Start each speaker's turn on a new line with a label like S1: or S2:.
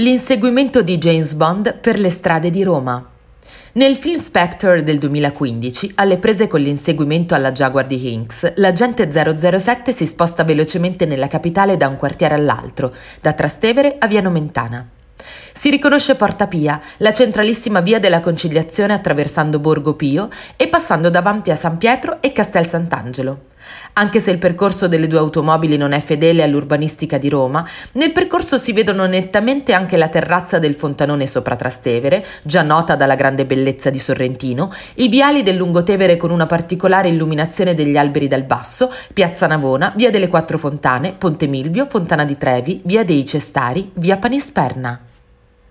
S1: L'inseguimento di James Bond per le strade di Roma. Nel film Spectre del 2015, alle prese con l'inseguimento alla Jaguar di Hinks, l'agente 007 si sposta velocemente nella capitale da un quartiere all'altro, da Trastevere a Via Nomentana. Si riconosce Porta Pia, la centralissima via della conciliazione attraversando Borgo Pio e passando davanti a San Pietro e Castel Sant'Angelo. Anche se il percorso delle due automobili non è fedele all'urbanistica di Roma, nel percorso si vedono nettamente anche la terrazza del Fontanone sopra Trastevere, già nota dalla grande bellezza di Sorrentino, i viali del Lungotevere con una particolare illuminazione degli alberi dal basso, Piazza Navona, Via delle Quattro Fontane, Ponte Milvio, Fontana di Trevi, Via dei Cestari, Via Panisperna.